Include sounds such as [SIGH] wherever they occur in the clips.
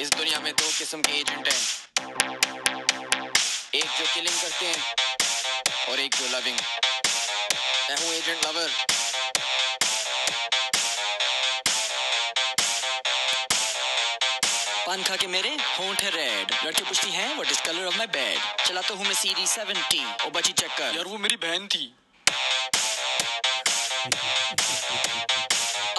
इस दुनिया में दो किस्म के एजेंट हैं। एक जो किलिंग करते हैं और एक जो लविंग मैं हूँ एजेंट लवर पान खा के मेरे होंठ है रेड लड़के पूछती हैं what is colour of my bed चलाता हूँ मैं सीरीज़ 70 ओ बची चेक कर यार वो मेरी बहन थी।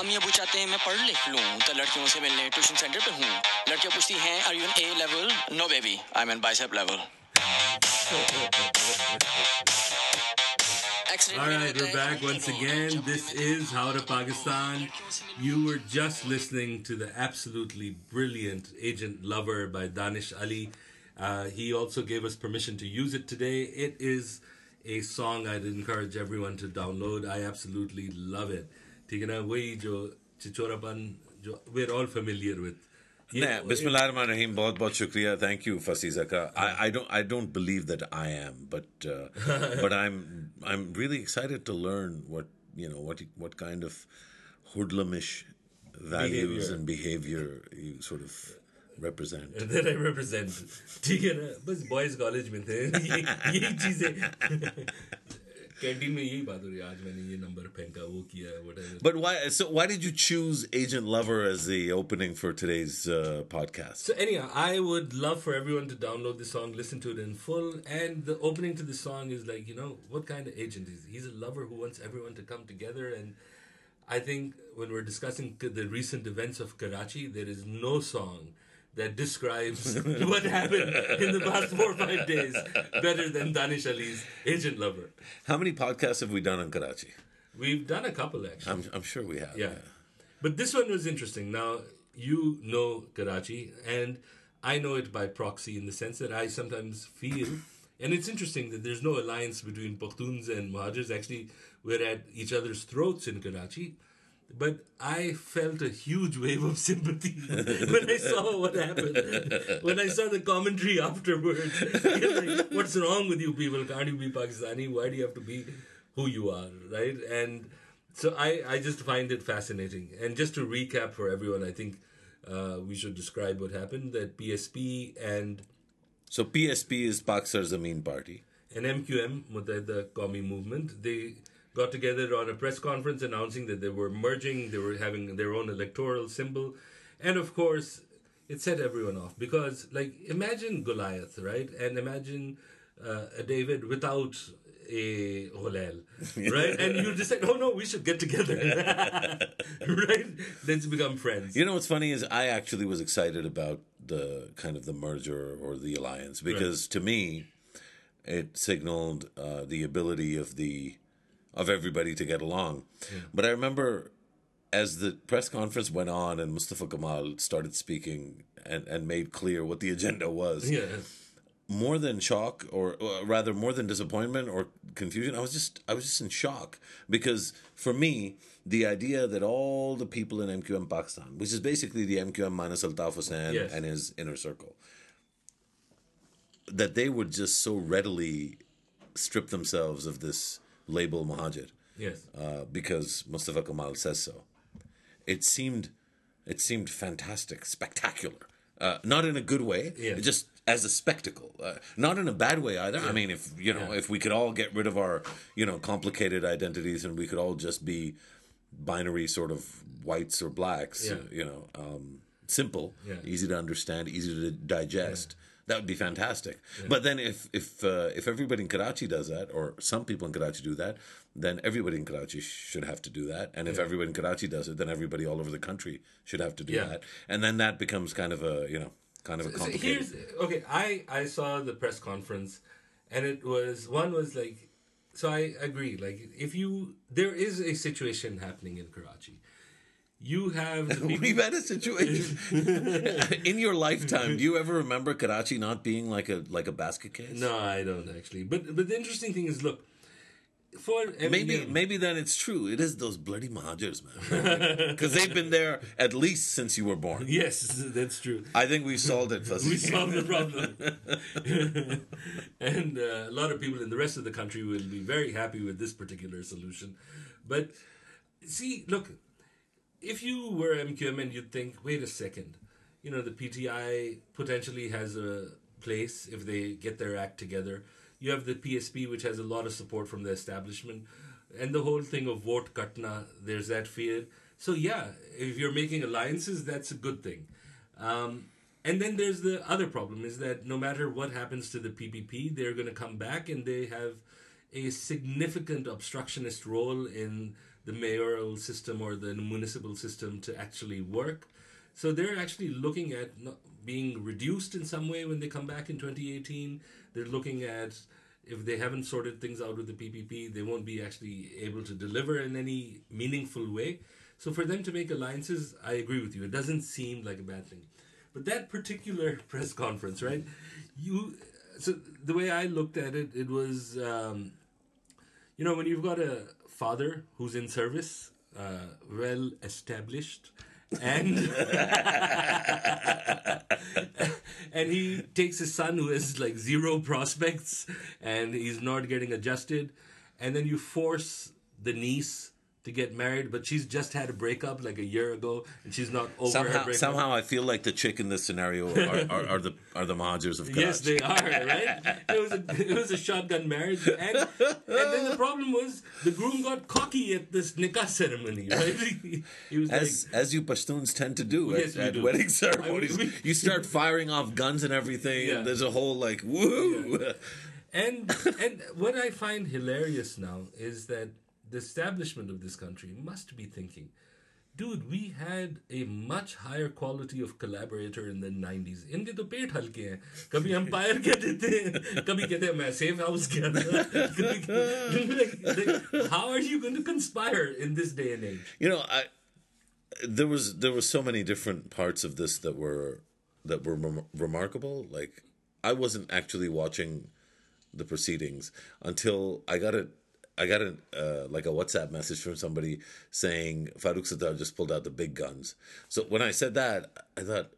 अम्मी अबू चाहते हैं मैं पढ़ लिख लूं तो लड़कियों से मिलने ट्यूशन सेंटर पे हूँ लड़कियां पूछती हैं are you N A level no baby I am N bicep level All right, we're back once again. This is How to Pakistan. You were just listening to the absolutely brilliant Agent Lover by Danish Ali. Uh, he also gave us permission to use it today. It is a song I'd encourage everyone to download. I absolutely love it. ठीक है ना वही जो चिचोरापन जो we are all familiar with Bismillahirrahmanirrahim. बहुत बहुत शुक्रिया. Thank you, Fasi Zaka. I, I don't I don't believe that I am, but uh, but I'm I'm really excited to learn what you know what what kind of hoodlumish values behavior. and behavior you sort of represent. [LAUGHS] That I represent. ठीक है ना बस boys college में थे चीजें canteen में यही बात हो रही है आज मैंने ये नंबर फेंका वो किया whatever. but why so why did you choose Agent Lover as the opening for today's uh, podcast So anyhow, I would love for everyone to download the song, listen to it in full, and the opening to the song is like, you know, what kind of agent is he? He's a lover who wants everyone to come together, and I think when we're discussing k- the recent events of Karachi, there is no song that describes [LAUGHS] what happened in the past four or five days better than Danish Ali's Agent Lover. how many podcasts have we done on Karachi We've done a couple actually. I'm, I'm sure we have Yeah. But this one was interesting. Now, you know Karachi, and I know it by proxy in the sense that I sometimes feel, and it's interesting that there's no alliance between Pakhtuns and Muhajirs. Actually, we're at each other's throats in Karachi. But I felt a huge wave of sympathy [LAUGHS] when I saw what happened. When I saw the commentary afterwards. [LAUGHS] Like, What's wrong with you people? Can't you be Pakistani? Why do you have to be who you are? Right? And so I, I just find it fascinating. And just to recap for everyone, I think uh, we should describe what happened that PSP and so PSP is Pak Sarzameen Party and MQM, Muttahida Qaumi Movement, they got together on a press conference announcing that they were merging, they were having their own electoral symbol. And of course, it set everyone off because, like, imagine Goliath, right? And imagine uh, a David without a Gulel, [LAUGHS] right? And you just said, oh no, we should get together, [LAUGHS] right? Let's become friends. You know what's funny is I actually was excited about the kind of the merger or the alliance because to me, it signaled uh, the ability of the of everybody to get along. But I remember as the press conference went on and Mustafa Kamal started speaking and, and made clear what the agenda was, yeah. more than shock or rather more than disappointment or confusion i was just i was just in shock because for me the idea that all the people in mqm pakistan which is basically the mqm minus altaf hussain Yes. and his inner circle that they would just so readily strip themselves of this label muhajir Yes. uh, because Mustafa Kamal says so. It seemed, it seemed fantastic, spectacular. Uh, not in a good way, Yeah. just as a spectacle. Uh, not in a bad way either. I mean, if you know, Yeah. if we could all get rid of our, you know, complicated identities and we could all just be binary sort of whites or blacks, Yeah. you know, um, simple, Yeah. easy to understand, easy to digest. That would be fantastic. But then, if if uh, if everybody in Karachi does that, or some people in Karachi do that, then everybody in Karachi should have to do that. And if everybody in Karachi does it, then everybody all over the country should have to do Yeah. that. And then that becomes kind of a you know kind of a So complicated. here's okay. I I saw the press conference, and it was one was like, so I agree. Like if you there is a situation happening in Karachi, you have [LAUGHS] We've had a situation [LAUGHS] in your lifetime. Do you ever remember Karachi not being like a like a basket case? no, I don't actually. But but the interesting thing is, look, for Maybe MDM maybe then it's true. It is those bloody Mahajirs, man, [LAUGHS] because they've been there at least since you were born. Yes, that's true. I think we solved it. We solved the problem, and uh, a lot of people in the rest of the country will be very happy with this particular solution. But see, look, if you were MQM and you'd think, wait a second, you know the PTI potentially has a place if they get their act together. You have the PSP, which has a lot of support from the establishment, and the whole thing of vote katna. There's that fear. So yeah, if you're making alliances, that's a good thing. Um, and then there's the other problem is that no matter what happens to the PPP, they're going to come back and they have a significant obstructionist role in the mayoral system or the municipal system to actually work. So they're actually looking at being reduced in some way when they come back in 2018. They're looking at if they haven't sorted things out with the PPP, they won't be actually able to deliver in any meaningful way. So for them to make alliances, I agree with you. It doesn't seem like a bad thing. But that particular [LAUGHS] press conference, right? You, so the way I looked at it, it was, um, you know, when you've got a father who's in service, uh, well established, and [LAUGHS] and he takes his son who has like zero prospects and he's not getting adjusted, and then you force the niece to get married, but she's just had a breakup like a year ago, and she's not over her Somehow, breakup. somehow, I feel like the chick in this scenario are, are, are the are the Mahajers of Yes, they are, right? It was a it was a shotgun marriage, and and then the problem was the groom got cocky at this nikah ceremony, right? [LAUGHS] He, he was As like, as you Pashtuns tend to do Yes, at, at do. wedding ceremonies, we- you start firing off guns and everything, Yeah. and there's a whole like woo. and and what I find hilarious now is that the establishment of this country must be thinking. Dude, we had a much higher quality of collaborator in the 90s. इनके तो पेट हल्के हैं कभी empire कह देते हैं कभी कहते हैं मैं सेफ हाउस गया था कभी- like, like, how are you going to conspire in this day and age You know, I there was there was so many different parts of this that were that were rem- remarkable. Like I wasn't actually watching the proceedings until I got a I got a uh, like a WhatsApp message from somebody saying Farooq Sattar just pulled out the big guns. So when I said that, I thought.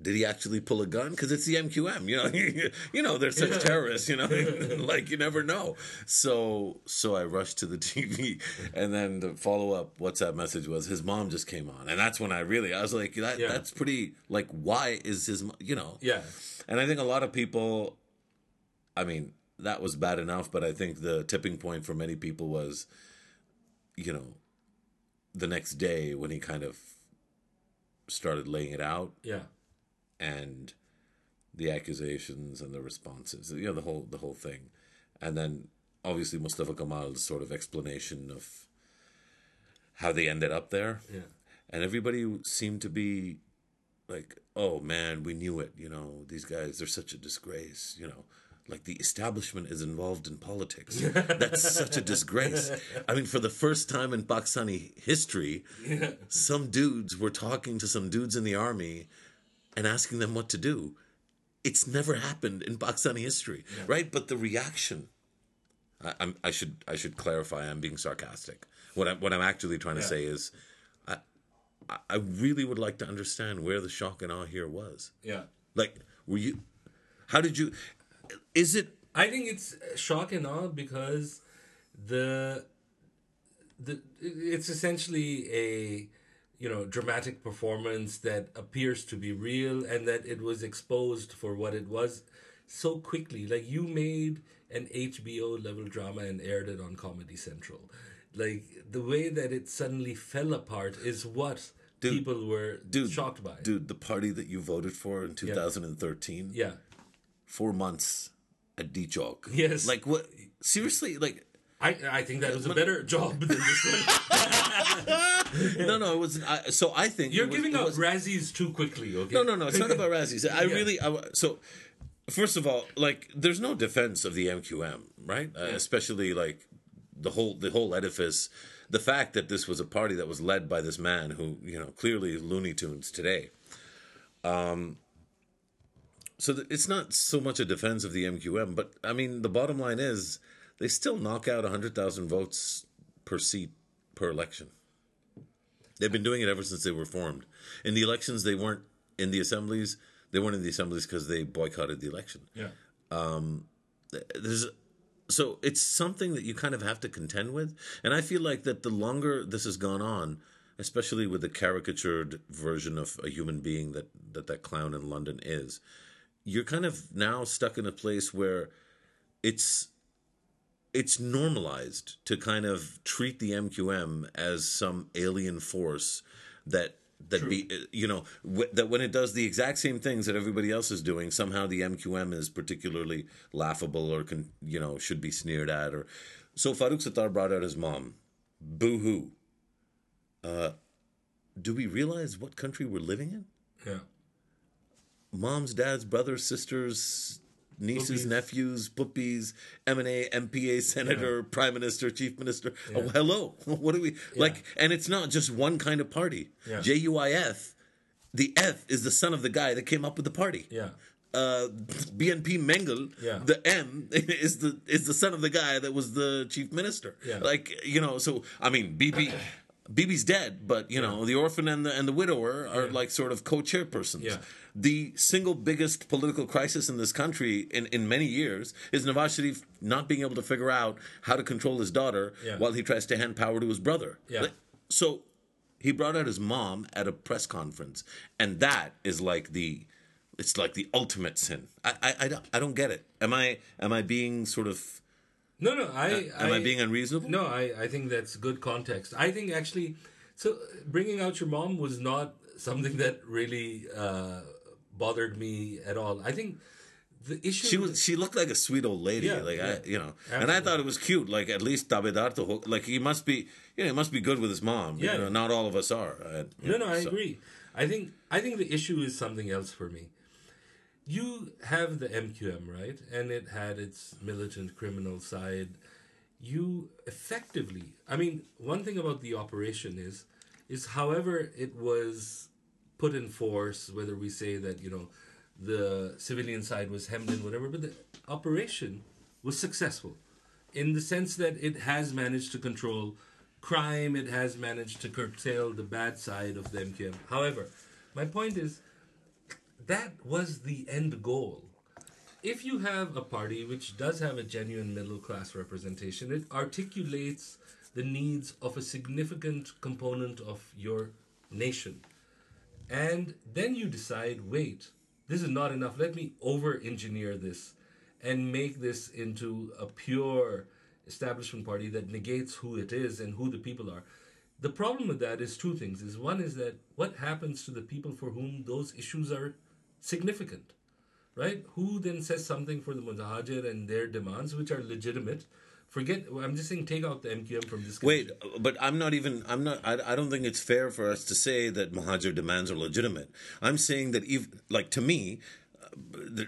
Did he actually pull a gun? Because it's the MQM, you know. [LAUGHS] you know they're such terrorists, you know. [LAUGHS] like you never know. So, so I rushed to the [LAUGHS] TV, and then the follow up WhatsApp message was his mom just came on, and that's when I really I was like, that, Yeah. that's pretty. Like, why is his, you know? yeah And I think a lot of people, I mean, that was bad enough, but I think the tipping point for many people was, you know, the next day when he kind of started laying it out yeah and the accusations and the responses, you know, the whole the whole thing, and then obviously Mustafa Kamal's sort of explanation of how they ended up there, yeah and everybody seemed to be like, "Oh man, we knew it." You know, these guys they're such a disgrace. You know. Like the establishment is involved in politics. [LAUGHS] That's such a disgrace. I mean, for the first time in Pakistani history, some dudes were talking to some dudes in the army and asking them what to do. It's never happened in Pakistani history, right? But the reaction. I, I'm, I should I should clarify. I'm being sarcastic. What I'm what I'm actually trying to say is, I- I really would like to understand where the shock and awe here was. yeah Like, were you? How did you? Is it? I think it's shock and awe because the the it's essentially a you know dramatic performance that appears to be real and that it was exposed for what it was so quickly. Like you made an HBO level drama and aired it on Comedy Central. Like the way that it suddenly fell apart is what people were Dude, shocked by. Dude, the party that you voted for in 2013, Yeah. Four months at D Chowk. Yes. Like what? Seriously? Like I I think that was a better job than this one. [LAUGHS] no, no. It was. I, so I think You're was- giving out Razzies too quickly, okay? No, no, no. It's not about [LAUGHS] Razzies. I really. I, so, first of all, like, there's no defense of the MQM, right? Uh, especially like the whole the whole edifice. The fact that this was a party that was led by this man who, you know, clearly is Looney Tunes today. Um. So th- it's not so much a defense of the MQM, but I mean, the bottom line is they still knock out hundred thousand votes per seat per election. They've been doing it ever since they were formed. In the elections, they weren't in the assemblies. They weren't in the assemblies because they boycotted the election. Yeah. Um, there's so it's something that you kind of have to contend with, and I feel like that the longer this has gone on, especially with the caricatured version of a human being that that that clown in London is, you're kind of now stuck in a place where it's it's normalized to kind of treat the MQM as some alien force that that be you know w- that when it does the exact same things that everybody else is doing somehow the MQM is particularly laughable or can you know should be sneered at or so Farooq Sattar brought out his mom. Boo hoo uh do we realize what country we're living in? Yeah. Moms, dads, brothers, sisters, nieces, Puppies. nephews, puppies, MNA, MPA, senator, prime minister, chief minister. Oh, hello. [LAUGHS] What do we like? And it's not just one kind of party. Yeah. JUIF, the F is the son of the guy that came up with the party. Yeah. Uh, BNP Mengal, Yeah. the M [LAUGHS] is the is the son of the guy that was the chief minister. Yeah. Like you know, so I mean, BB, BB's dead, but you know, the orphan and the and the widower are like sort of co-chairpersons. Yeah. The single biggest political crisis in this country in, in many years is Nawaz Sharif not being able to figure out how to control his daughter Yeah. while he tries to hand power to his brother. Yeah. Like, So he brought out his mom at a press conference, and that is like the it's like the ultimate sin. I I, I, don't, I don't get it. Am I am I being sort of No, no. I. am I, being unreasonable? No, I, I think that's good context. I think actually, so bringing out your mom was not something that really uh, bothered me at all. I think the issue She was. She looked like a sweet old lady. Yeah, like I, you know, and I thought it was cute. Like at least Tabedar to. Like he must be. You know, he must be good with his mom. Yeah. You know, not all of us are. I- No, know, no, I so- agree. I think I think the issue is something else for me. You have the MQM, right? And it had its militant criminal side. You effectively, I mean, one thing about the operation is, is however it was put in force, whether we say that you know the civilian side was hemmed in, whatever, but the operation was successful in the sense that it has managed to control crime, it has managed to curtail the bad side of the MQM. However, my point is that was the end goal. If you have a party which does have a genuine middle class representation, it articulates the needs of a significant component of your nation. And then you decide, wait, this is not enough. Let me over engineer this and make this into a pure establishment party that negates who it is and who the people are. The problem with that is two things. Is one is that what happens to the people for whom those issues are significant, right? Who then says something for the Muhajir and their demands, which are legitimate? Forget. I'm just saying, take out the MQM from this. Wait, but I'm not even. I'm not. I, I don't think it's fair for us to say that Muhajir demands are legitimate. I'm saying that, even like to me, uh,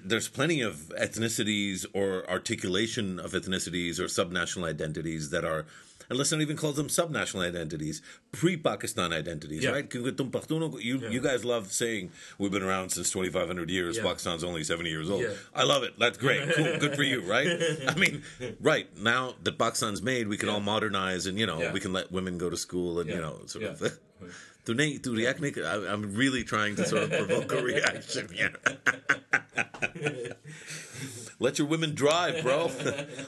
there's plenty of ethnicities or articulation of ethnicities or subnational identities that are. And let's not even call them subnational identities, pre-Pakistan identities, Yeah. right? Pakhtuno ko- You, you guys love saying we've been around since 2,500 years. Yeah. Pakistan's only 70 years old. Yeah. I love it. That's great. [LAUGHS] Cool. Good for you, right? I [LAUGHS] mean, right now that Pakistan's made, we can all modernize and you know Yeah. we can let women go to school and you know sort Yeah. of. [LAUGHS] To na- to react, naked, I'm really trying to sort of provoke a reaction here. Let your women drive, bro.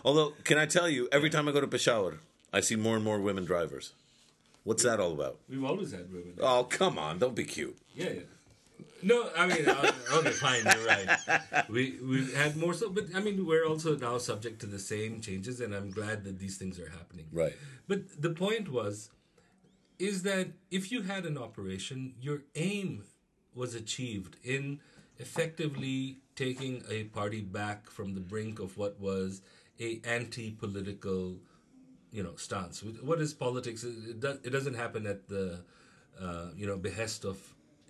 Although, can I tell you, every time I go to Peshawar, I see more and more women drivers. What's that all about? We've always had women. Oh, come on, don't be cute. Yeah, yeah. No, I mean, okay, fine, you're right. We we had more so, but I mean, we're also now subject to the same changes, and I'm glad that these things are happening. Right. But the point was, is that if you had an operation, your aim was achieved in effectively taking a party back from the brink of what was a anti-political, you know, stance. What is politics? It, do, it doesn't happen at the, uh, you know, behest of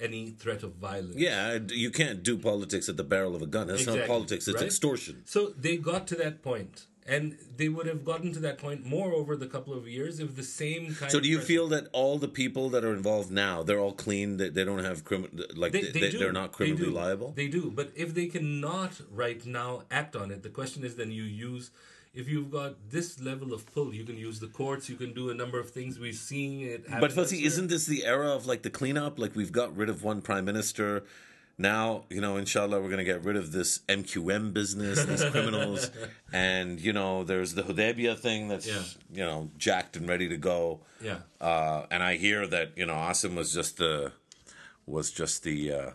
any threat of violence. Yeah, you can't do politics at the barrel of a gun. That's not politics, it's right? extortion. So they got to that point, and they would have gotten to that point more over the couple of years if the same kind. So do you feel that all the people that are involved now, they're all clean, they, they don't have criminal, like they, they, do. are not criminally do. liable? They do, but if they cannot right now act on it, the question is then you use. If you've got this level of pull, you can use the courts. You can do a number of things. We've seen it. happen But Fuzzy, isn't this the era of like the cleanup? Like we've got rid of one prime minister, now you know inshallah we're going to get rid of this mqm business these [LAUGHS] criminals and you know there's the Hudaybiyah thing that's Yeah. you know jacked and ready to go Yeah. uh, and i hear that you know asim was just the was just the uh,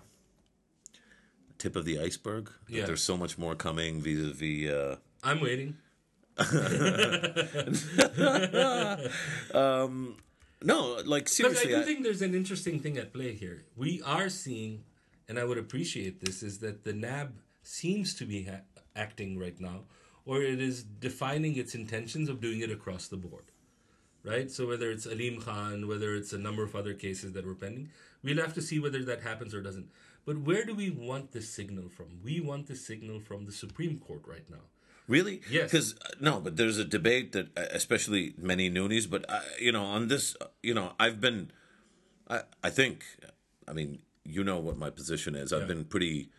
tip of the iceberg Yeah. there's so much more coming vis-a-vis uh, I'm waiting. [LAUGHS] Um, no like Look, I do I- think there's an interesting thing at play here. We are seeing, and I would appreciate this, is that the NAB seems to be ha- acting right now, or it is defining its intentions of doing it across the board. Right? So whether it's Alim Khan, whether it's a number of other cases that were pending, we'll have to see whether that happens or doesn't. But where do we want this signal from? We want this signal from the Supreme Court right now. Really? Yes. Because no, but there's a debate that, uh, especially many Noonies, but uh, you know, on this, uh, you know, I've been, I, I think, I mean, you know what my position is. I've Yeah. been pretty,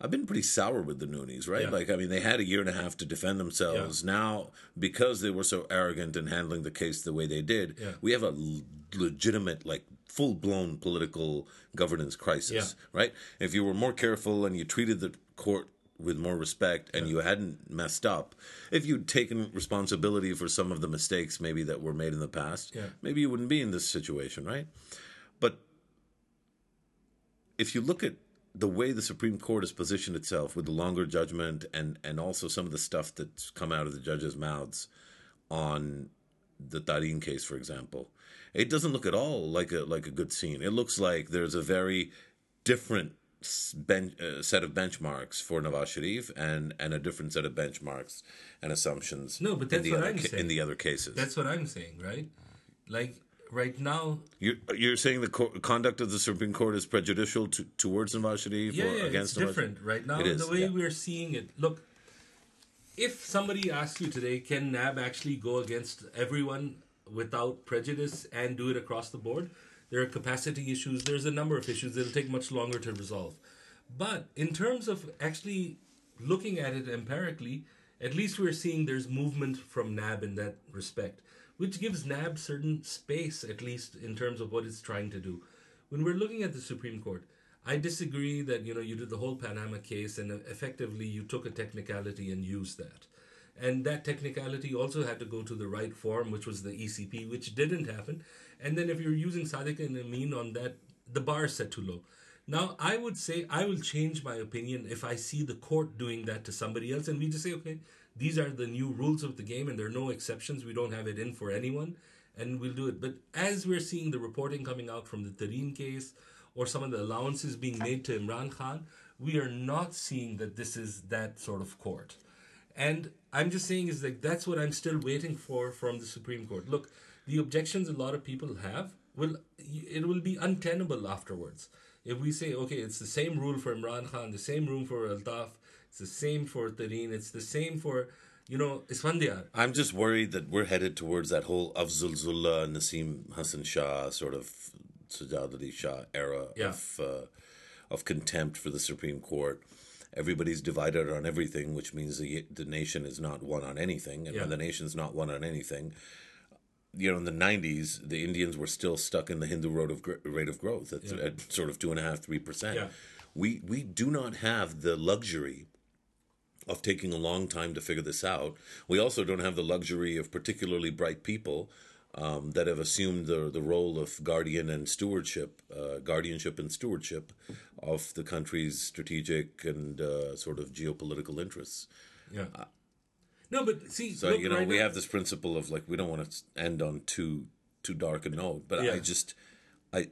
I've been pretty sour with the Noonies, right? Yeah. Like, I mean, they had a year and a half to defend themselves. Now, because they were so arrogant in handling the case the way they did, Yeah. we have a l- legitimate, like, full blown political governance crisis, right? If you were more careful and you treated the court with more respect and you hadn't messed up, if you'd taken responsibility for some of the mistakes maybe that were made in the past, Yeah. maybe you wouldn't be in this situation, right? But if you look at the way the Supreme Court has positioned itself with the longer judgment and and also some of the stuff that's come out of the judges' mouths on the Tareen case, for example, it doesn't look at all like a like a good scene. It looks like there's a very different ben, uh, set of benchmarks for Nawaz Sharif and and a different set of benchmarks and assumptions. No, but in that's the what other I'm saying. in the other cases. That's what I'm saying, right? Like right now, You're, you're saying the co- conduct of the Supreme Court is prejudicial to, towards Nawaz Sharif yeah, or yeah, against it's Nawaz different Sharif? right now. It is, the way yeah. we're seeing it. Look, if somebody asks you today, can NAB actually go against everyone without prejudice and do it across the board? There are capacity issues. There's a number of issues that'll take much longer to resolve. But in terms of actually looking at it empirically, at least we're seeing there's movement from NAB in that respect, which gives NAB certain space, at least in terms of what it's trying to do. When we're looking at the Supreme Court, I disagree that you know you did the whole Panama case and effectively you took a technicality and used that. And that technicality also had to go to the right form, which was the ECP, which didn't happen. And then if you're using Sadiq and Amin on that, the bar is set too low. Now, I would say I will change my opinion if I see the court doing that to somebody else, and we just say, okay, these are the new rules of the game, and there are no exceptions. We don't have it in for anyone, and we'll do it. But as we're seeing the reporting coming out from the Tareen case, or some of the allowances being made to Imran Khan, we are not seeing that this is that sort of court. And I'm just saying is like that's what I'm still waiting for from the Supreme Court. Look, the objections a lot of people have will it will be untenable afterwards. If we say okay, it's the same rule for Imran Khan, the same rule for Altaf, it's the same for Tareen, it's the same for you know Isfandiar. I'm just worried that we're headed towards that whole Afzal Zullah, Nasim Hassan Shah sort of Sajad Ali Shah era Yeah. of uh, of contempt for the Supreme Court. Everybody's divided on everything, which means the the nation is not one on anything, and Yeah. when the nation's not one on anything, you know, in the '90s, the Indians were still stuck in the Hindu road of rate of growth at, at sort of two and a half, three percent. Yeah. We we do not have the luxury of taking a long time to figure this out. We also don't have the luxury of particularly bright people um, that have assumed the the role of guardian and stewardship, uh, guardianship and stewardship of the country's strategic and uh, sort of geopolitical interests. Yeah. no, but see, So look, you know right we now- have this principle of like we don't want to end on too too dark a note, but Yeah. I just I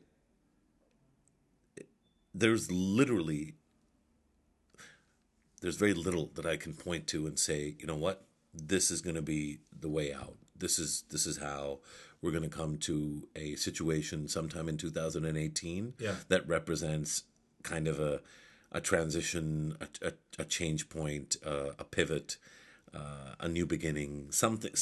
there's literally there's very little that I can point to and say, you know what, this is going to be the way out. This is this is how we're going to come to a situation sometime in 2018 Yeah. that represents kind of a a transition, a, a, a change point, uh, a pivot, uh, a new beginning, something.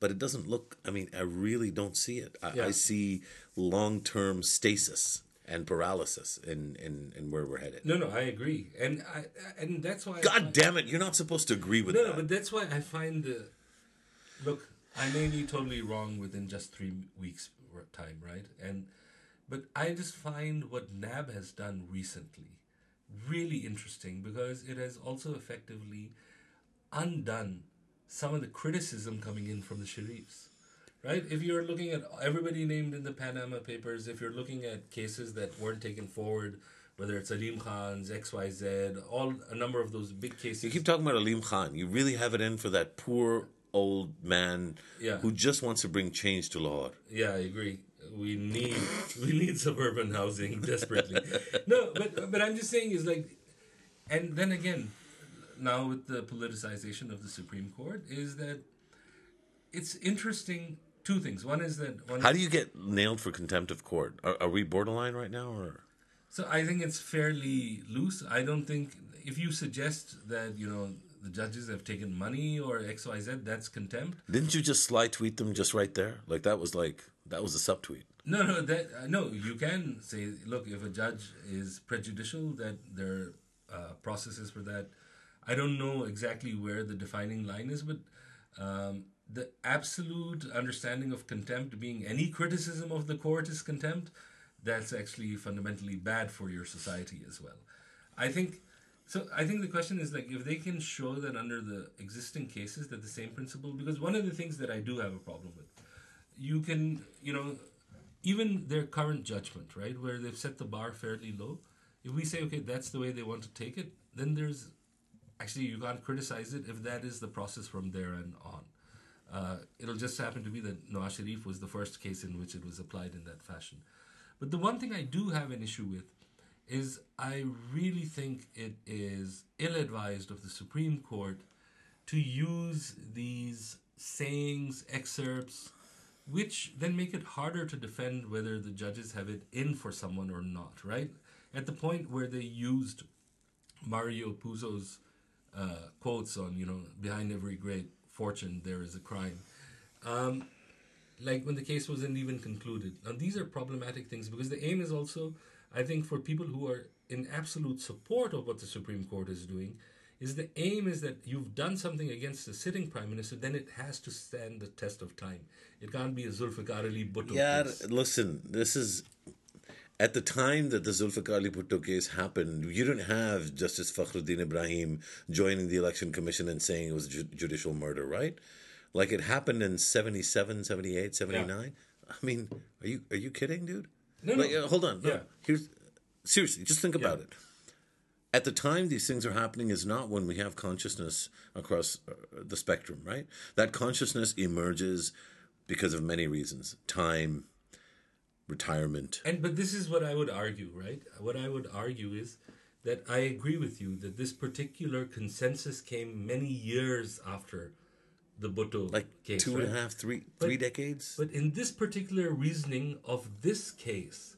But it doesn't look. I mean, I really don't see it. I, Yeah. I see long term stasis and paralysis in, in in where we're headed. No, no, I agree, and I and that's why. God find- damn it! You're not supposed to agree with No, that. no, but that's why I find. Uh, look, I may be totally wrong within just three weeks time, right? And but I just find what NAB has done recently really interesting because it has also effectively undone some of the criticism coming in from the Sharifs. Right? If you're looking at everybody named in the Panama Papers, if you're looking at cases that weren't taken forward, whether it's Alim Khan's, XYZ, all a number of those big cases. You keep talking about Alim Khan. You really have it in for that poor old man Yeah. who just wants to bring change to Lahore. Yeah, I agree. We need [LAUGHS] we need suburban housing [LAUGHS] desperately. No, but but I'm just saying is like, and then again, now with the politicization of the Supreme Court, is that it's interesting. Two things. One is that one. How do you get nailed for contempt of court? Are, are we borderline right now, or So I think it's fairly loose. I don't think if you suggest that you know the judges have taken money or X Y Z, that's contempt. didn't you just sly tweet them just right there? Like that was like that was a subtweet. No, no, that uh, no. You can say, look, if a judge is prejudicial, that there are uh, processes for that. I don't know exactly where the defining line is, but um, the absolute understanding of contempt being any criticism of the court is contempt. That's actually fundamentally bad for your society as well. I think. So I think the question is like if they can show that under the existing cases that the same principle because one of the things that I do have a problem with you can you know even their current judgment right where they've set the bar fairly low if we say okay that's the way they want to take it then there's actually you can't criticize it if that is the process from there and on. Uh, it'll just happen to be that Nawaz Sharif was the first case in which it was applied in that fashion. But the one thing I do have an issue with is I really think it is ill advised of the Supreme Court to use these sayings, excerpts, which then make it harder to defend whether the judges have it in for someone or not, right? At the point where they used Mario Puzo's uh, quotes on, you know, behind every great fortune there is a crime. Um, like when the case wasn't even concluded. Now, these are problematic things because the aim is also, I think, for people who are in absolute support of what the Supreme Court is doing, is the aim is that you've done something against the sitting prime minister, then it has to stand the test of time. It can't be a Zulfikar Ali Bhutto Yeah, case. listen, this is at the time that the Zulfikar Ali Bhutto case happened, you didn't have Justice Fakhruddin Ebrahim joining the election commission and saying it was ju- judicial murder, right? Like it happened in 77, 78, 79. I mean, are you are you kidding, dude? No, no. Like, uh, hold on. No. Yeah. Here's seriously, just think about Yeah. it. At the time these things are happening is not when we have consciousness across uh, the spectrum, right? That consciousness emerges because of many reasons. Time, retirement. And but this is what I would argue, right? What I would argue is that I agree with you that this particular consensus came many years after the Bhutto Like case. two and a half, three, But- three decades. But in this particular reasoning of this case,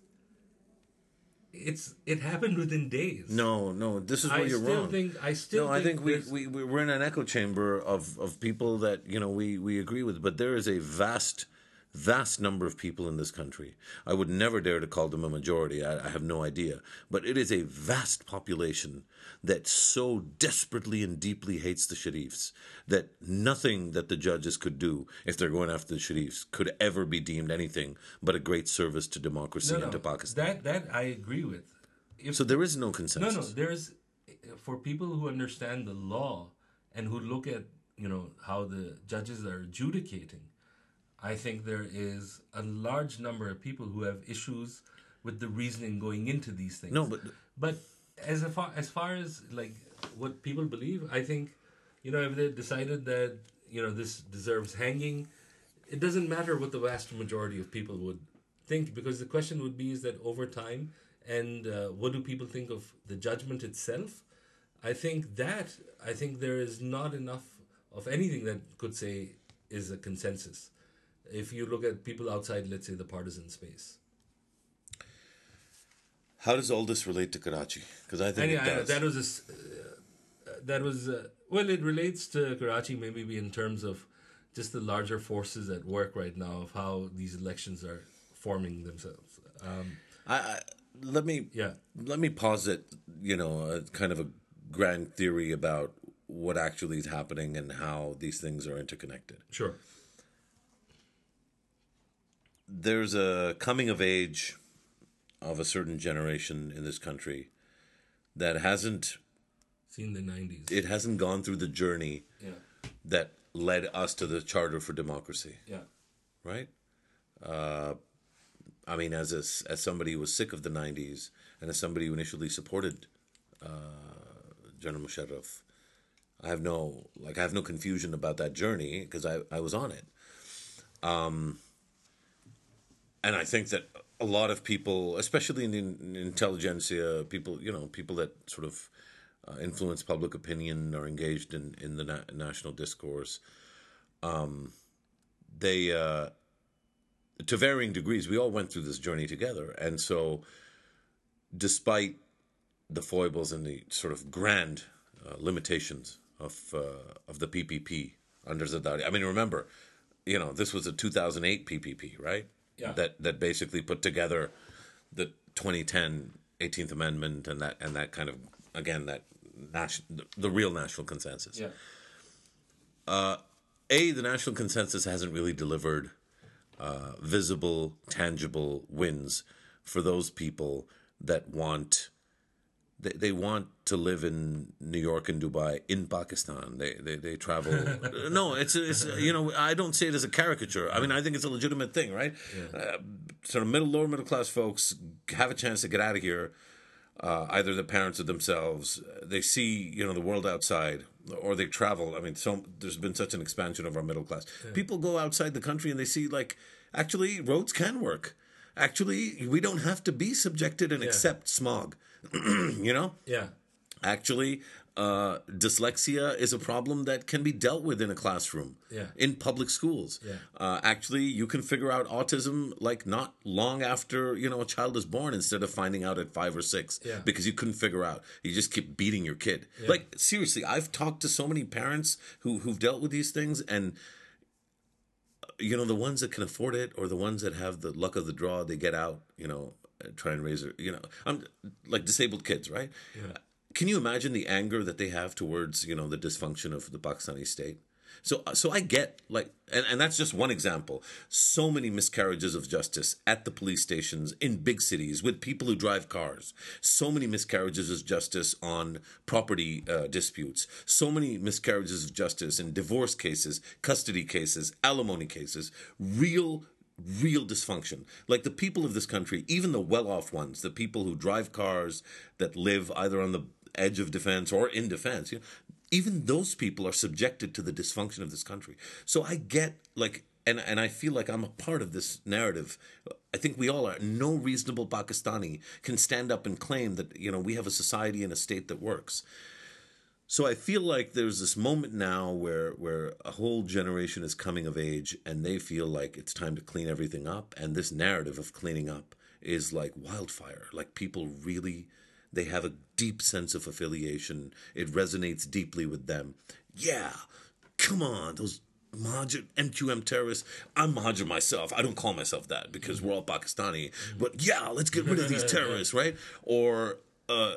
it's it happened within days. no, no, this is where I you're still wrong. think I still no, I think we, we we- we're in an echo chamber of of people that you know we we agree with, but there is a vast vast number of people in this country. I would never dare to call them a majority. I, I have no idea, but it is a vast population that so desperately and deeply hates the Sharifs that nothing that the judges could do if they're going after the Sharifs could ever be deemed anything but a great service to democracy no, and no, to Pakistan. that that I agree with. If so there is no consensus. No, no. There's for people who understand the law and who look at you know how the judges are adjudicating. I think there is a large number of people who have issues with the reasoning going into these things. No, but but as far as far as like what people believe, I think you know if they decided that you know this deserves hanging, it doesn't matter what the vast majority of people would think because the question would be is that over time and uh, what do people think of the judgment itself? I think that I think there is not enough of anything that could say is a consensus. If you look at people outside, let's say the partisan space. how does all this relate to Karachi? Because I think I, it I does. that was a uh, that was uh, well, it relates to Karachi maybe in terms of just the larger forces at work right now of how these elections are forming themselves. Um, I, I let me yeah, let me posit, you know, a kind of a grand theory about what actually is happening and how these things are interconnected. sure. There's a coming of age of a certain generation in this country that hasn't Seen the nineties. it hasn't gone through the journey Yeah. that led us to the Charter for Democracy, Yeah. right? Uh, I mean, as a, as somebody who was sick of the '90s, and as somebody who initially supported uh, General Musharraf, I have no like I have no confusion about that journey because I I was on it. Um, and I think that a lot of people, especially in the in intelligentsia, people you know people that sort of uh, influence public opinion or engaged in in the na- national discourse, um, they uh, to varying degrees we all went through this journey together, and so despite the foibles and the sort of grand uh, limitations of uh, of the PPP under Zardari. I mean, remember, you know, this was a 2008 PPP, right? Yeah. That that basically put together the 2010 18th Amendment and that and that kind of again that national the real national consensus. Yeah. A, the national consensus hasn't really delivered uh, visible, tangible wins for those people that want. They, they want to live in New York and Dubai in Pakistan. They they, they travel. [LAUGHS] no, it's it's you know I don't say it as a caricature. I mean I think it's a legitimate thing, right? Uh, sort of middle lower middle class folks have a chance to get out of here uh, either the parents or themselves. They see, you know, the world outside, or they travel. I mean, so there's been such an expansion of our middle class. People go outside the country and they see, like, actually, roads can work. Actually, we don't have to be subjected and accept smog. [CLEARS THROAT] you know, Yeah. actually, uh, dyslexia is a problem that can be dealt with in a classroom, Yeah. in public schools. Yeah. Uh, actually, you can figure out autism like not long after you know a child is born, instead of finding out at five or six Yeah. because you couldn't figure out. You just keep beating your kid. Like seriously, I've talked to so many parents who who've dealt with these things and. You know the ones that can afford it, or the ones that have the luck of the draw, they get out. You know, try and raise their. You know, I'm like disabled kids, right? Yeah. Can you imagine the anger that they have towards you know the dysfunction of the Pakistani state? So so I get like and, and that's just one example. So many miscarriages of justice at the police stations in big cities with people who drive cars. So many miscarriages of justice on property uh, disputes. So many miscarriages of justice in divorce cases, custody cases, alimony cases. Real real dysfunction. Like the people of this country, even the well off ones, the people who drive cars that live either on the edge of defense or in defense, you know, even those people are subjected to the dysfunction of this country. So I get like and and I feel like I'm a part of this narrative. I think we all are. No reasonable Pakistani can stand up and claim that you know we have a society and a state that works. So I feel like there's this moment now where where a whole generation is coming of age and they feel like it's time to clean everything up and this narrative of cleaning up is like wildfire. Like people really they have a deep sense of affiliation. It resonates deeply with them. Yeah. Come on, those Mahajir MQM terrorists. I'm Mahajir myself. I don't call myself that because we're all Pakistani. But yeah, let's get rid of these [LAUGHS] terrorists, right? Or uh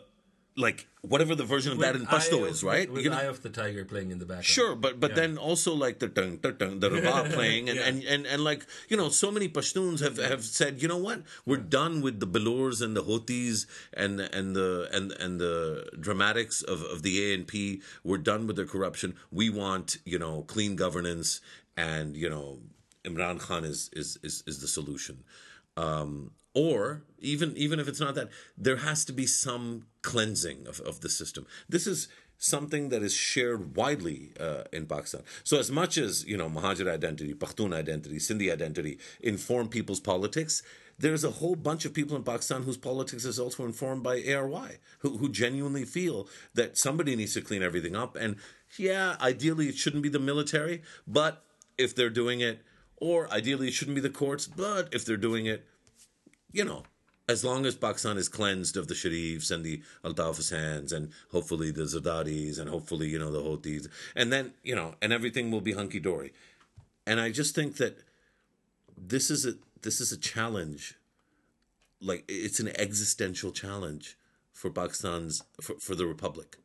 like whatever the version of that in With Pashto is, right? With You know- Eye of the Tiger playing in the background. Sure, but but Yeah. then also like the dun, dun, dun, the rabab [LAUGHS] playing and, Yeah. and, and and like you know so many Pashtuns have, have said you know what we're done with the Bilours and the Hotis and and the and and the dramatics of, of the ANP we're done with their corruption we want you know clean governance and you know Imran Khan is is is, is the solution um, or even even if it's not that, there has to be some cleansing of, of the system. This is something that is shared widely uh, in Pakistan. So as much as you know Mahajir identity, Pakhtun identity, Sindhi identity inform people's politics, there's a whole bunch of people in Pakistan whose politics is also informed by ARY, who, who genuinely feel that somebody needs to clean everything up. And yeah, ideally it shouldn't be the military, but if they're doing it, or ideally it shouldn't be the courts, but if they're doing it, you know, as long as Pakistan is cleansed of the Sharifs and the Altaf Hussains and hopefully the Zardaris and hopefully, you know, the Hotis, and then, you know, and everything will be hunky dory. And I just think that this is a this is a challenge. Like it's an existential challenge for Pakistan's for, for the Republic.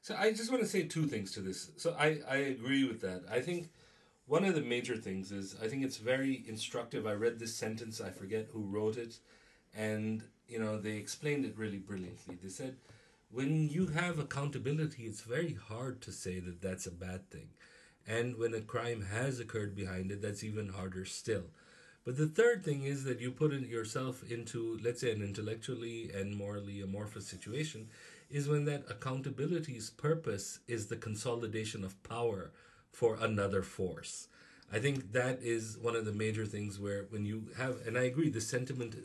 So I just want to say two things to this. So I, I agree with that. I think one of the major things is I think it's very instructive. I read this sentence, I forget who wrote it, and you know, they explained it really brilliantly. They said when you have accountability, it's very hard to say that that's a bad thing. And when a crime has occurred behind it, that's even harder still. But the third thing is that you put in yourself into, let's say, an intellectually and morally amorphous situation, is when that accountability's purpose is the consolidation of power for another force. I think that is one of the major things where when you have, and I agree, the sentiment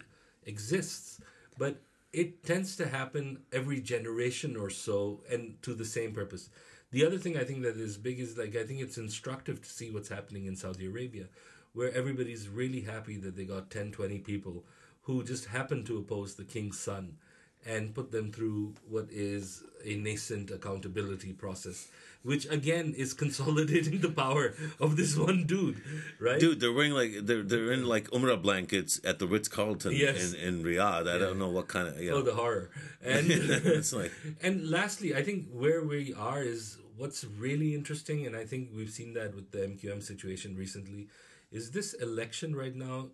exists, but it tends to happen every generation or so and to the same purpose. The other thing I think that is big is like, I think it's instructive to see what's happening in Saudi Arabia, where everybody's really happy that they got 10, 20 people who just happen to oppose the king's son and put them through what is a nascent accountability process, which again is consolidating the power of this one dude, right? Dude, they're wearing like they're they're in like Umrah blankets at the Ritz Carlton Yes. in, in Riyadh. I don't know what kind of yeah. Oh, the horror. [LAUGHS] And it's like [LAUGHS] and lastly, I think where we are is what's really interesting, and I think we've seen that with the MQM situation recently, is this election right now.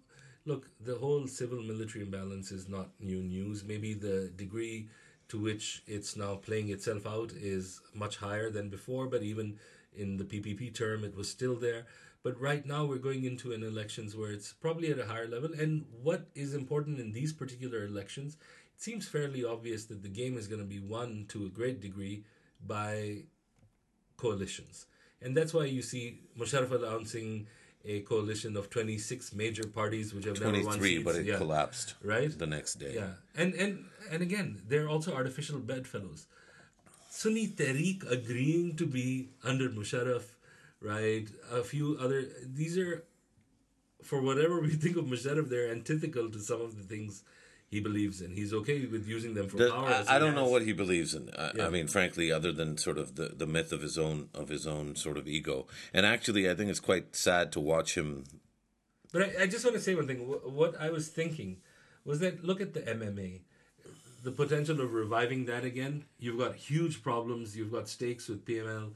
Look, the whole civil military imbalance is not new news. Maybe the degree to which it's now playing itself out is much higher than before, but even in the PPP term, it was still there. But right now, we're going into an elections where it's probably at a higher level. And what is important in these particular elections, it seems fairly obvious that the game is going to be won to a great degree by coalitions. And that's why you see Musharraf announcing a coalition of 26 major parties which have never won 23, seats. but it Yeah. collapsed Right? the next day. Yeah, and and and again, they're also artificial bedfellows. Sunni Tehreek agreeing to be under Musharraf, right? A few other. These are, for whatever we [LAUGHS] think of Musharraf, they're antithetical to some of the things he believes in. He's okay with using them for The- power. I, I don't know what he believes in. I, Yeah. I mean, frankly, other than sort of the, the myth of his own of his own sort of ego. And actually, I think it's quite sad to watch him. But I, I just want to say one thing. What I was thinking was that look at the MMA, the potential of reviving that again. You've got huge problems. You've got stakes with PML,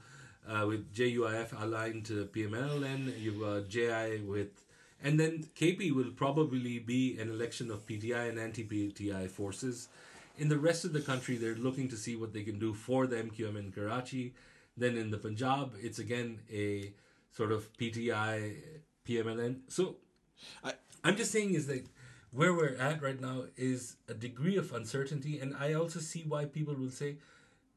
uh, with JUIF aligned to PML, and you've got JI with, and then KP will probably be an election of PTI and anti-PTI forces. In the rest of the country, they're looking to see what they can do for the MQM in Karachi. Then in the Punjab, it's again a sort of PTI PMLN. So I'm just saying is that where we're at right now is a degree of uncertainty, and I also see why people will say,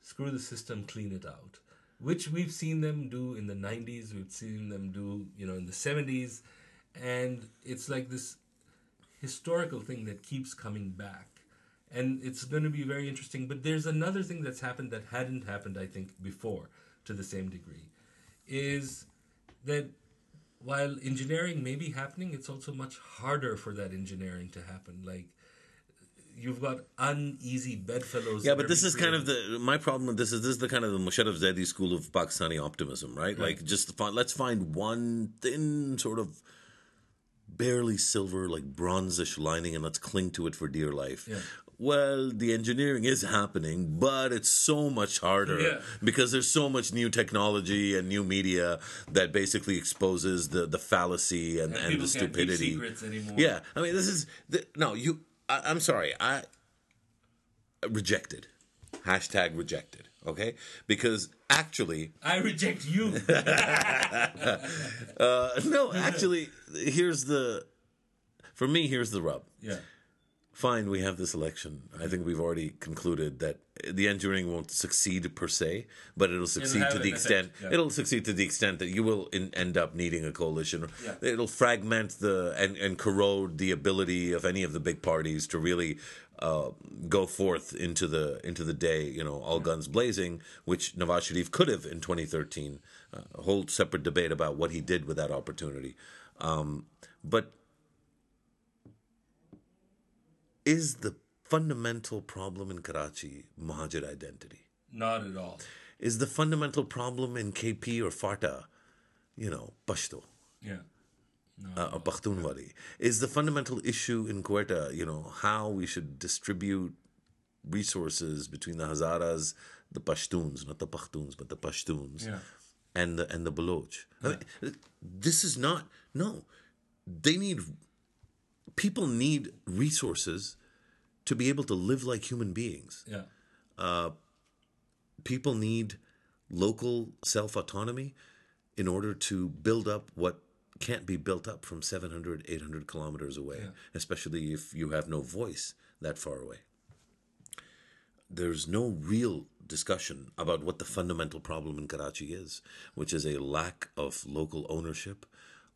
"Screw the system, clean it out," which we've seen them do in the '90s, we've seen them do, you know, in the '70s, and it's like this historical thing that keeps coming back. And it's going to be very interesting. But there's another thing that's happened that hadn't happened, I think, before to the same degree, is that while engineering may be happening, it's also much harder for that engineering to happen. Like you've got uneasy bedfellows. Yeah, but this is kind of the my problem with this is this is the kind of the Mosharraf Zaidi school of Pakistani optimism, right? Like just let's find one thin sort of barely silver, like bronzish lining, and let's cling to it for dear life. Yeah. Well, the engineering is happening, but it's so much harder Yeah. because there's so much new technology and new media that basically exposes the, the fallacy and, And and, the stupidity. Yeah, I mean, this is the, no. You, I, I'm sorry. I rejected. Hashtag rejected. Okay, because actually, I reject you. [LAUGHS] uh, no, actually, here's the. For me, here's the rub. yeah. Fine, we have this election. I think we've already concluded that the engineering won't succeed per se, but it'll succeed have to the extent yeah. it'll succeed to the extent that you will in, end up needing a coalition. Yeah. It'll fragment the and, and corrode the ability of any of the big parties to really uh, go forth into the into the day, you know, all guns blazing, which Nawaz Sharif could have in 2013. Uh, a whole separate debate about what he did with that opportunity. Um, but is the fundamental problem in Karachi Muhajir identity? Not at all. Is the fundamental problem in KP or FATA, you know, Pashto Yeah. Uh, Pakhtunwali? Is the fundamental issue in Quetta, you know, how we should distribute resources between the Hazaras, the Pashtuns, not the Pakhtuns, but the Pashtuns, Yeah. and the and the Baloch? I mean, this is not no. They need people need resources to be able to live like human beings. Yeah. people need local self autonomy in order to build up what can't be built up from 700, 800 kilometers away, especially if you have no voice that far away. There's no real discussion about what the fundamental problem in Karachi is, which is a lack of local ownership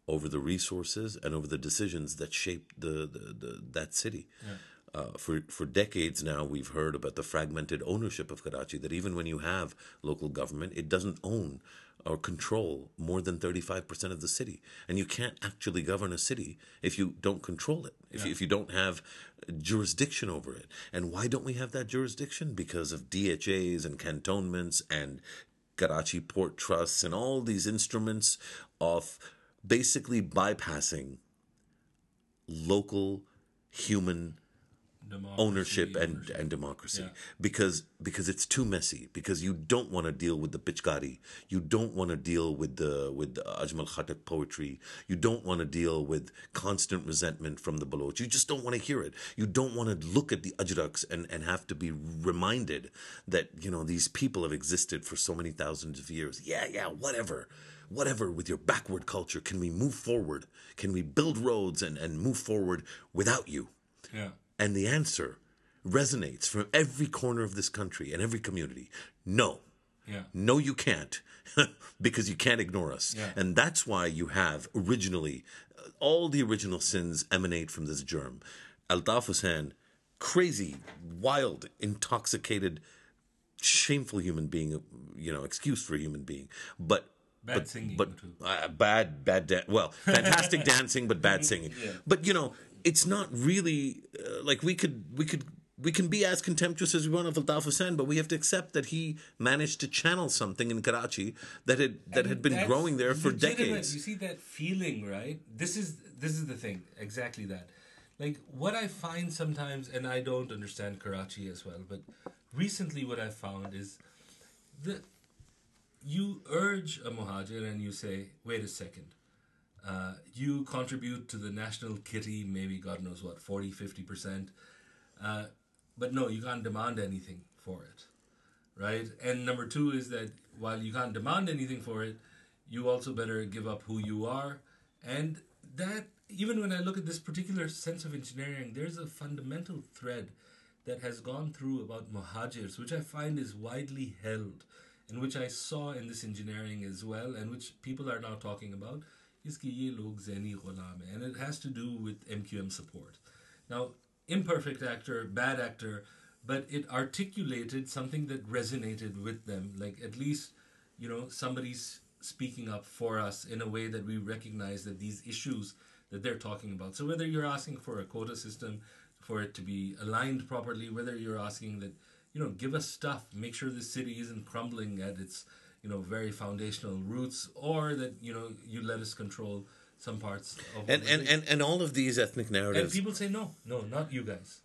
over the resources and over the decisions that shape the, the, the that city. Uh, for for decades now, we've heard about the fragmented ownership of Karachi. That even when you have local government, it doesn't own or control more than thirty five percent of the city, and you can't actually govern a city if you don't control it. If you, if you don't have jurisdiction over it, and why don't we have that jurisdiction? Because of DHAs and cantonments and Karachi Port Trusts and all these instruments of basically bypassing local human Democracy, ownership and, and democracy. Yeah. because because it's too messy because you don't want to deal with the pichkari you don't want to deal with the with the Ajmal Khattak poetry. You don't want to deal with constant resentment from the Baloch. You just don't want to hear it. You don't want to look at the Ajraks and, and have to be reminded that you know these people have existed for so many thousands of years. Yeah yeah whatever. Whatever with your backward culture can we move forward? Can we build roads and, and move forward without you? Yeah. And the answer resonates from every corner of this country and every community. No. Yeah. No, you can't, [LAUGHS] because you can't ignore us. Yeah. And that's why you have originally, uh, all the original sins emanate from this germ. Altaf Hussain, crazy, wild, intoxicated, shameful human being, you know, excuse for a human being. But Bad but, singing, but too. uh, bad, bad, dan- well, fantastic [LAUGHS] dancing, but bad singing. But you know, it's not really uh, like we could, we could, we can be as contemptuous as we want of Altaf Hussain, but we have to accept that he managed to channel something in Karachi that had that had been growing there for decades. You see that feeling, right? This is this is the thing, exactly that. Like what I find sometimes, and I don't understand Karachi as well, but recently what I found is that you urge a muhajir and you say, wait a second, uh, you contribute to the national kitty, maybe God knows what, 40, 50%. Uh, but no, you can't demand anything for it, right? And number two is that while you can't demand anything for it, you also better give up who you are. And that, even when I look at this particular sense of engineering, there's a fundamental thread that has gone through about muhajirs, which I find is widely held, and which I saw in this engineering as well, and which people are now talking about, is कि ये लोग ज़ैनी ग़ुलाम हैं. and it has to do with MQM support. Now, imperfect actor, bad actor, but it articulated something that resonated with them. Like at least, you know, somebody's speaking up for us in a way that we recognize that these issues that they're talking about. So whether you're asking for a quota system, for it to be aligned properly, whether you're asking that, you know, give us stuff, make sure the city isn't crumbling at its, you know, very foundational roots, or that, you know, you let us control some parts of and, and, and and all of these ethnic narratives. And people say no, no, not you guys.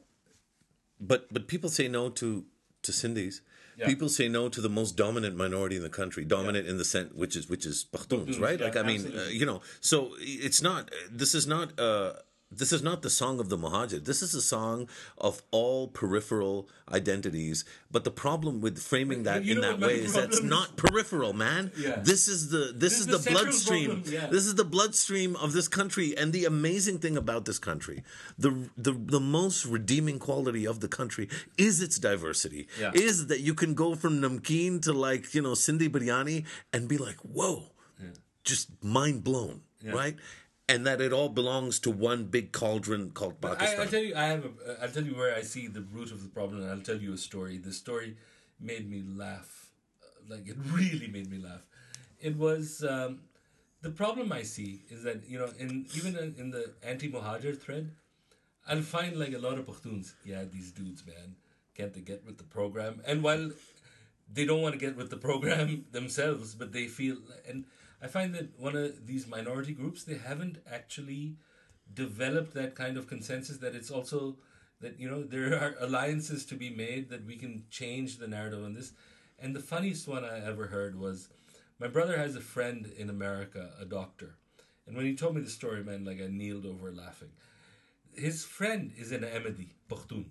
But but people say no to to Sindhis. Yeah. People say no to the most dominant minority in the country, dominant in the sense which is which is Pakhtuns, Pakhtuns, right? yeah, like I mean, uh, you know, so it's not. This is not. Uh, this is not the song of the Muhajir. This is a song of all peripheral identities. But the problem with framing that you in that way is that's not peripheral, man. Yeah. This is the this, is is the the, bloodstream. yeah. This is the bloodstream of this country. And the amazing thing about this country, the the the most redeeming quality of the country is its diversity. Yeah. Is that you can go from namkeen to like you know Sindhi biryani and be like, whoa, just mind blown, right? And that it all belongs to one big cauldron called Pakistan. I, I'll tell you, I have. A, I'll tell you where I see the root of the problem, and I'll tell you a story. The story made me laugh, uh, like it really made me laugh. It was um, the problem I see is that you know, in even in, in the anti-Muhajir thread, I'll find like a lot of Pakhtuns. Yeah, these dudes, man, can't they get with the program? And while they don't want to get with the program [LAUGHS] themselves, but they feel and I find that one of these minority groups they haven't actually developed that kind of consensus that it's also that you know there are [LAUGHS] alliances to be made that we can change the narrative on this. And the funniest one I ever heard was my brother has a friend in America, a doctor, and when he told me the story, man, like I kneeled over laughing. His friend is an Ahmadi, Pakhtun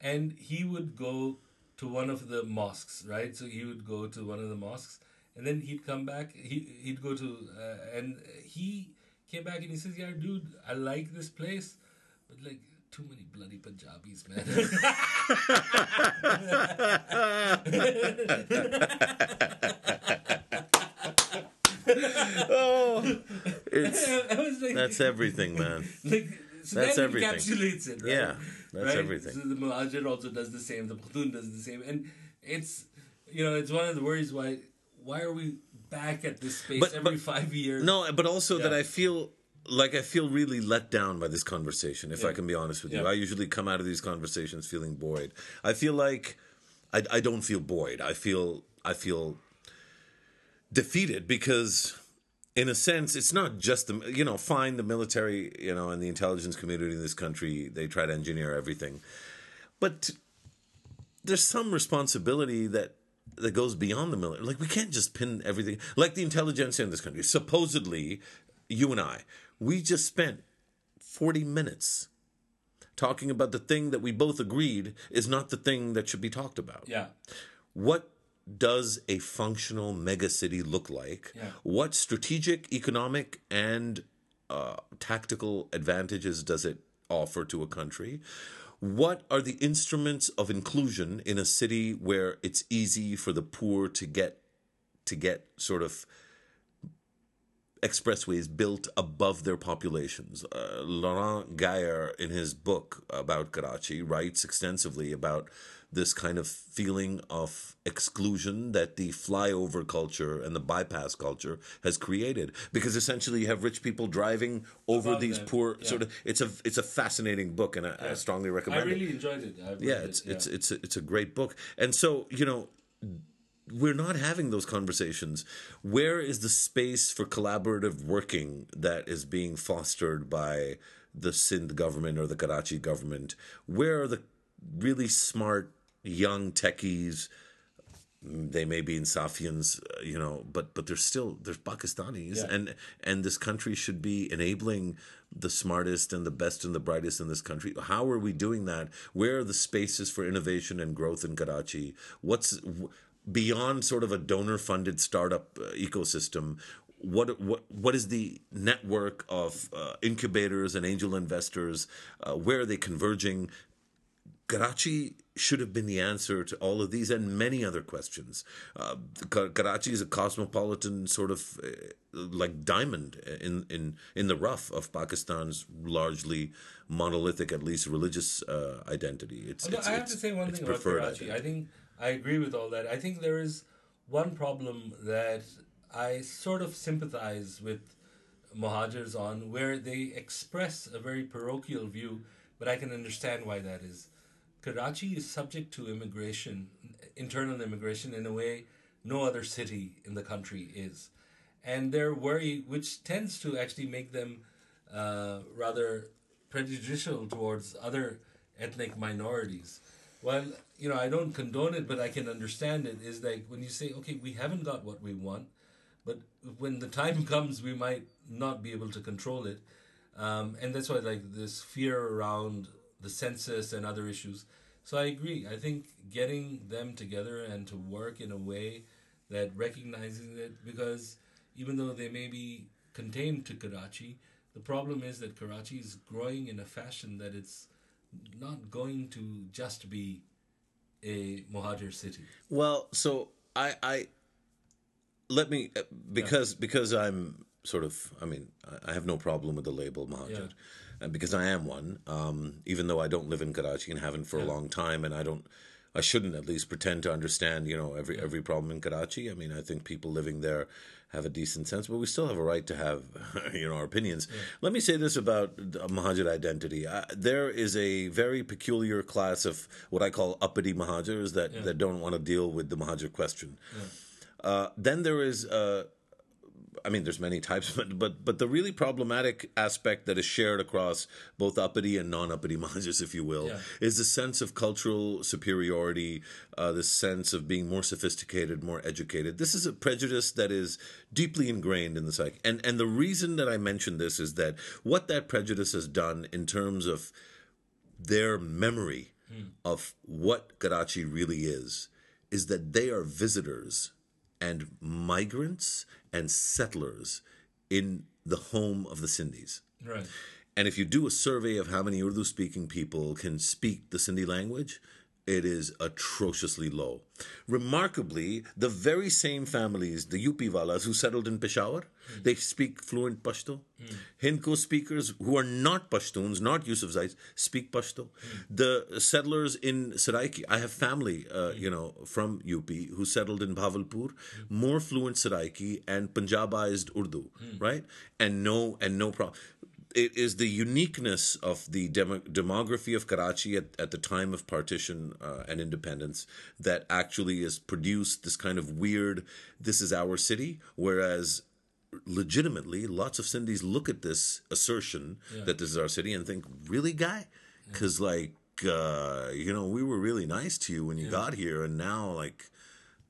and he would go to one of the mosques, right? So he would go to one of the mosques, and then he'd come back. He he'd go to uh, and he came back and he says, "Yeah, dude, I like this place, but like." Too many bloody Punjabis, man. [LAUGHS] oh, it's [LAUGHS] I was like, that's everything, man. [LAUGHS] like so That's that everything. encapsulates it, right? Yeah, that's Right? everything. So the Muhajir also does the same. The Pakhtun does the same, and it's you know it's one of the worries why why are we back at this space But- every but- five years? No, but also that I feel like I feel really let down by this conversation. If I can be honest with you, I usually come out of these conversations feeling buoyed. I feel like I, I don't feel buoyed. I feel I feel defeated because. In a sense, it's not just the you know fine the military you know and the intelligence community in this country they try to engineer everything, but there's some responsibility that that goes beyond the military. Like we can't just pin everything. Like the intelligence in this country, supposedly, you and I, we just spent forty minutes talking about the thing that we both agreed is not the thing that should be talked about. Yeah, What does a functional megacity look like? Yeah. What strategic, economic, and uh, tactical advantages does it offer to a country? What are the instruments of inclusion in a city where it's easy for the poor to get to get sort of expressways built above their populations. Uh, Laurent Gayer, in his book about Karachi, writes extensively about this kind of feeling of exclusion that the flyover culture and the bypass culture has created because essentially you have rich people driving over Above these them, poor yeah. sort of it's a it's a fascinating book and I, I strongly recommend it I really enjoyed it. Yeah, read it, it's it's it's a, it's a great book, and so you know, we're not having those conversations. Where is the space for collaborative working that is being fostered by the Sindh government or the Karachi government? Where are the really smart young techies? They may be Insafians, uh, you know, but but they're still they're Pakistanis, Yeah. and and this country should be enabling the smartest and the best and the brightest in this country. How are we doing that? Where are the spaces for innovation and growth in Karachi? What's beyond sort of a donor-funded startup uh, ecosystem? What what what is the network of uh, incubators and angel investors? Uh, where are they converging? Karachi should have been the answer to all of these and many other questions. Uh, Karachi is a cosmopolitan sort of uh, like diamond in, in in the rough of Pakistan's largely monolithic, at least religious uh, identity. It's, Although it's I have it's- to say one thing about Karachi. I think I agree with all that. I think there is one problem that I sort of sympathize with Muhajirs on, where they express a very parochial view, but I can understand why that is. Karachi is subject to immigration, internal immigration, in a way no other city in the country is. And their worry, which tends to actually make them uh, rather prejudicial towards other ethnic minorities. Well, you know, I don't condone it, but I can understand it. Is like when you say, okay, we haven't got what we want, but when the time [LAUGHS] comes, we might not be able to control it. Um, and that's why, like, this fear around the census and other issues. So I agree. I think getting them together and to work in a way that recognizes it, because even though they may be contained to Karachi, the problem is that Karachi is growing in a fashion that it's not going to just be a Muhajir city. Well, so I, I let me uh, because because I'm sort of I mean I- have no problem with the label Muhajir. Yeah. And because I am one, um, even though I don't live in Karachi and haven't for a long time, and I don't, I shouldn't at least pretend to understand, you know, every every problem in Karachi. I mean, I think people living there have a decent sense, but we still have a right to have, [LAUGHS] you know, our opinions. Let me say this about uh, Muhajir identity: uh, there is a very peculiar class of what I call uppity Muhajirs that that don't want to deal with the Muhajir question. Uh, then there is. Uh, I mean, there's many types, [LAUGHS] but but but the really problematic aspect that is shared across both uppity and non-uppity [LAUGHS] Muhajirs, if you will, Yeah. is the sense of cultural superiority, uh, the sense of being more sophisticated, more educated. This is a prejudice that is deeply ingrained in the psyche, and and the reason that I mention this is that what that prejudice has done in terms of their memory of what Karachi really is is that they are visitors and migrants and settlers in the home of the Sindhis. Right. And if you do a survey of how many Urdu speaking people can speak the Sindhi language, it is atrociously low. Remarkably, the very same families, the UP Walas who settled in Peshawar, hmm. they speak fluent Pashto. Hmm. Hindko speakers who are not Pashtuns, not Yusufzais, speak Pashto. Hmm. The settlers in Saraiki, I have family, uh, you know, from UP who settled in Bahawalpur, more fluent Saraiki and Punjabized Urdu, right? And no, and no problem it is the uniqueness of the demo- demography of Karachi at, at the time of partition uh, and independence that actually has produced this kind of weird, this is our city, whereas legitimately lots of Sindhis look at this assertion that this is our city and think, really, guy? Because, like, uh, you know, we were really nice to you when you got here, and now, like,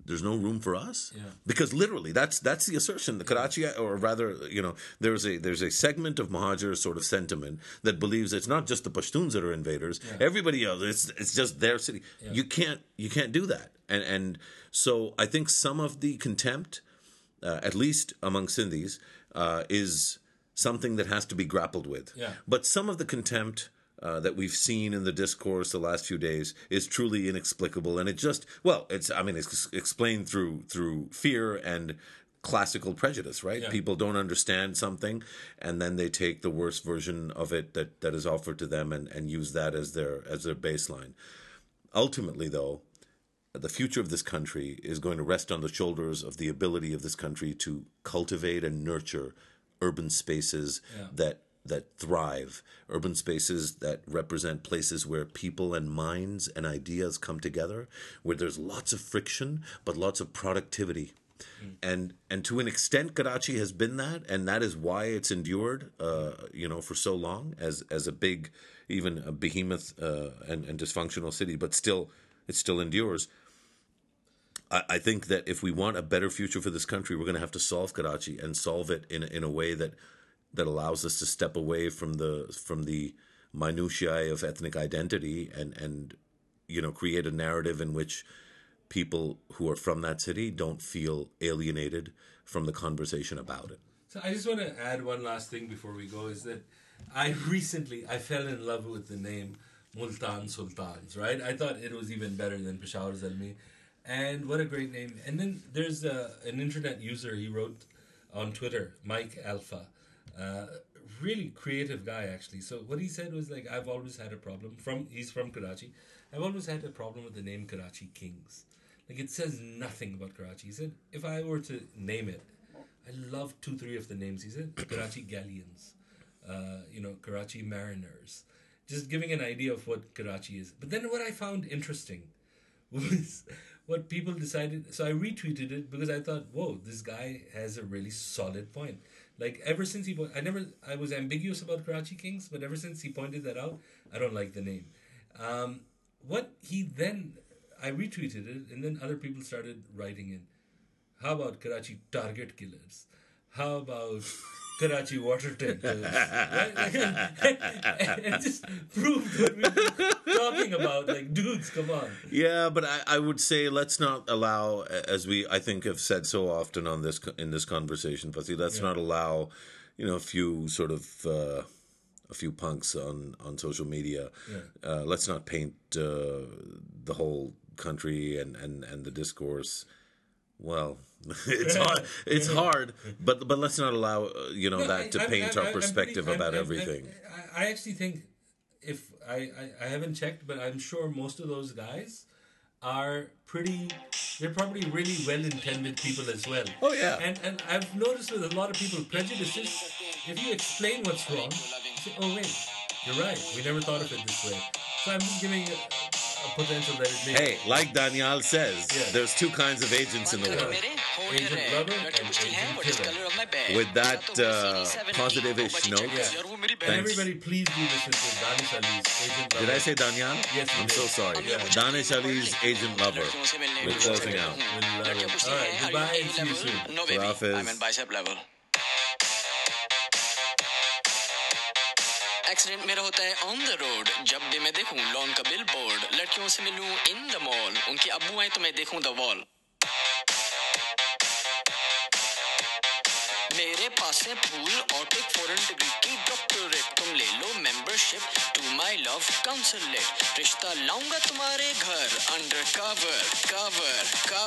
there's no room for us? Yeah. because literally that's that's the assertion. The Karachi or rather you know there's a there's a segment of Muhajir sort of sentiment that believes it's not just the Pashtuns that are invaders. Everybody else it's it's just their city. You can't you can't do that. And and so I think some of the contempt uh, at least among Sindhis uh, is something that has to be grappled with. Yeah. but some of the contempt uh, that we've seen in the discourse the last few days is truly inexplicable, and it just well, it's I mean it's explained through through fear and classical prejudice, right? Yeah. People don't understand something, and then they take the worst version of it that that is offered to them and and use that as their as their baseline. Ultimately, though, the future of this country is going to rest on the shoulders of the ability of this country to cultivate and nurture urban spaces that that thrive, urban spaces that represent places where people and minds and ideas come together, where there's lots of friction but lots of productivity. And and to an extent, Karachi has been that, and that is why it's endured, uh, you know, for so long as as a big, even a behemoth uh, and, and dysfunctional city. But still, it still endures. I, I think that if we want a better future for this country, we're going to have to solve Karachi and solve it in in a way that that allows us to step away from the from the minutiae of ethnic identity and and you know create a narrative in which people who are from that city don't feel alienated from the conversation about it. So I just want to add one last thing before we go is that I recently I fell in love with the name Multan Sultans, right? I thought it was even better than Peshawar Zalmi. And what a great name. And then there's a, an internet user he wrote on Twitter, Mike Alpha. Uh, really creative guy actually. So what he said was like I've always had a problem from he's from Karachi. I've always had a problem with the name Karachi Kings. Like it says nothing about Karachi. He said if I were to name it, I love two, three of the names. He said [COUGHS] Karachi Galleons, uh, you know, Karachi Mariners, just giving an idea of what Karachi is. But then what I found interesting [LAUGHS] was what people decided. So I retweeted it because I thought, whoa, this guy has a really solid point. Like ever since he, po- I never, I was ambiguous about Karachi Kings, but ever since he pointed that out, I don't like the name. Um, what he then, I retweeted it, and then other people started writing in. How about Karachi target killers? How about Karachi water tankers? [LAUGHS] [LAUGHS] it just proved what been talking about. Like, dudes, come on. Yeah, but I, I would say let's not allow, as we I think have said so often on this in this conversation, Fasi, let's not allow, you know, a few sort of uh, a few punks on on social media. Uh, let's not paint uh, the whole country and and and the discourse. Well, [LAUGHS] it's hard. It's hard, but but let's not allow uh, you know No, that I- to paint I'm- our I'm pretty- perspective about everything. I, I actually think if I, I I haven't checked, but I'm sure most of those guys are pretty. They're probably really well-intended people as well. Oh, yeah. And and I've noticed with a lot of people, prejudices. if you explain what's wrong, you say, "Oh wait, you're right. We never thought of it this way." So I'm just giving potential that it may. Hey, like Daniel says, there's two kinds of agents in the world. Agent lover and agent killer. With that uh, positive-ish note. Yeah. everybody, please do Danish Ali's Agent Lover. Did I say Daniel? Yes, I'm did. so sorry. Yeah. Danish Ali's Agent Lover. We're closing out. All right, goodbye and see you soon. No, baby. I'm in bicep level. Accident मेरा होता है on the road जब भी मैं देखूँ lawn का bill board लड़कियों से मिलूं इन द मॉल उनके अबू आए तो मैं देखूँ द वॉल मेरे पास है फूल और टेक फॉरेन डिग्री की डॉक्टरेट तुम ले लो membership to my love consulate रिश्ता लाऊँगा तुम्हारे घर अंडर कवर कवर कवर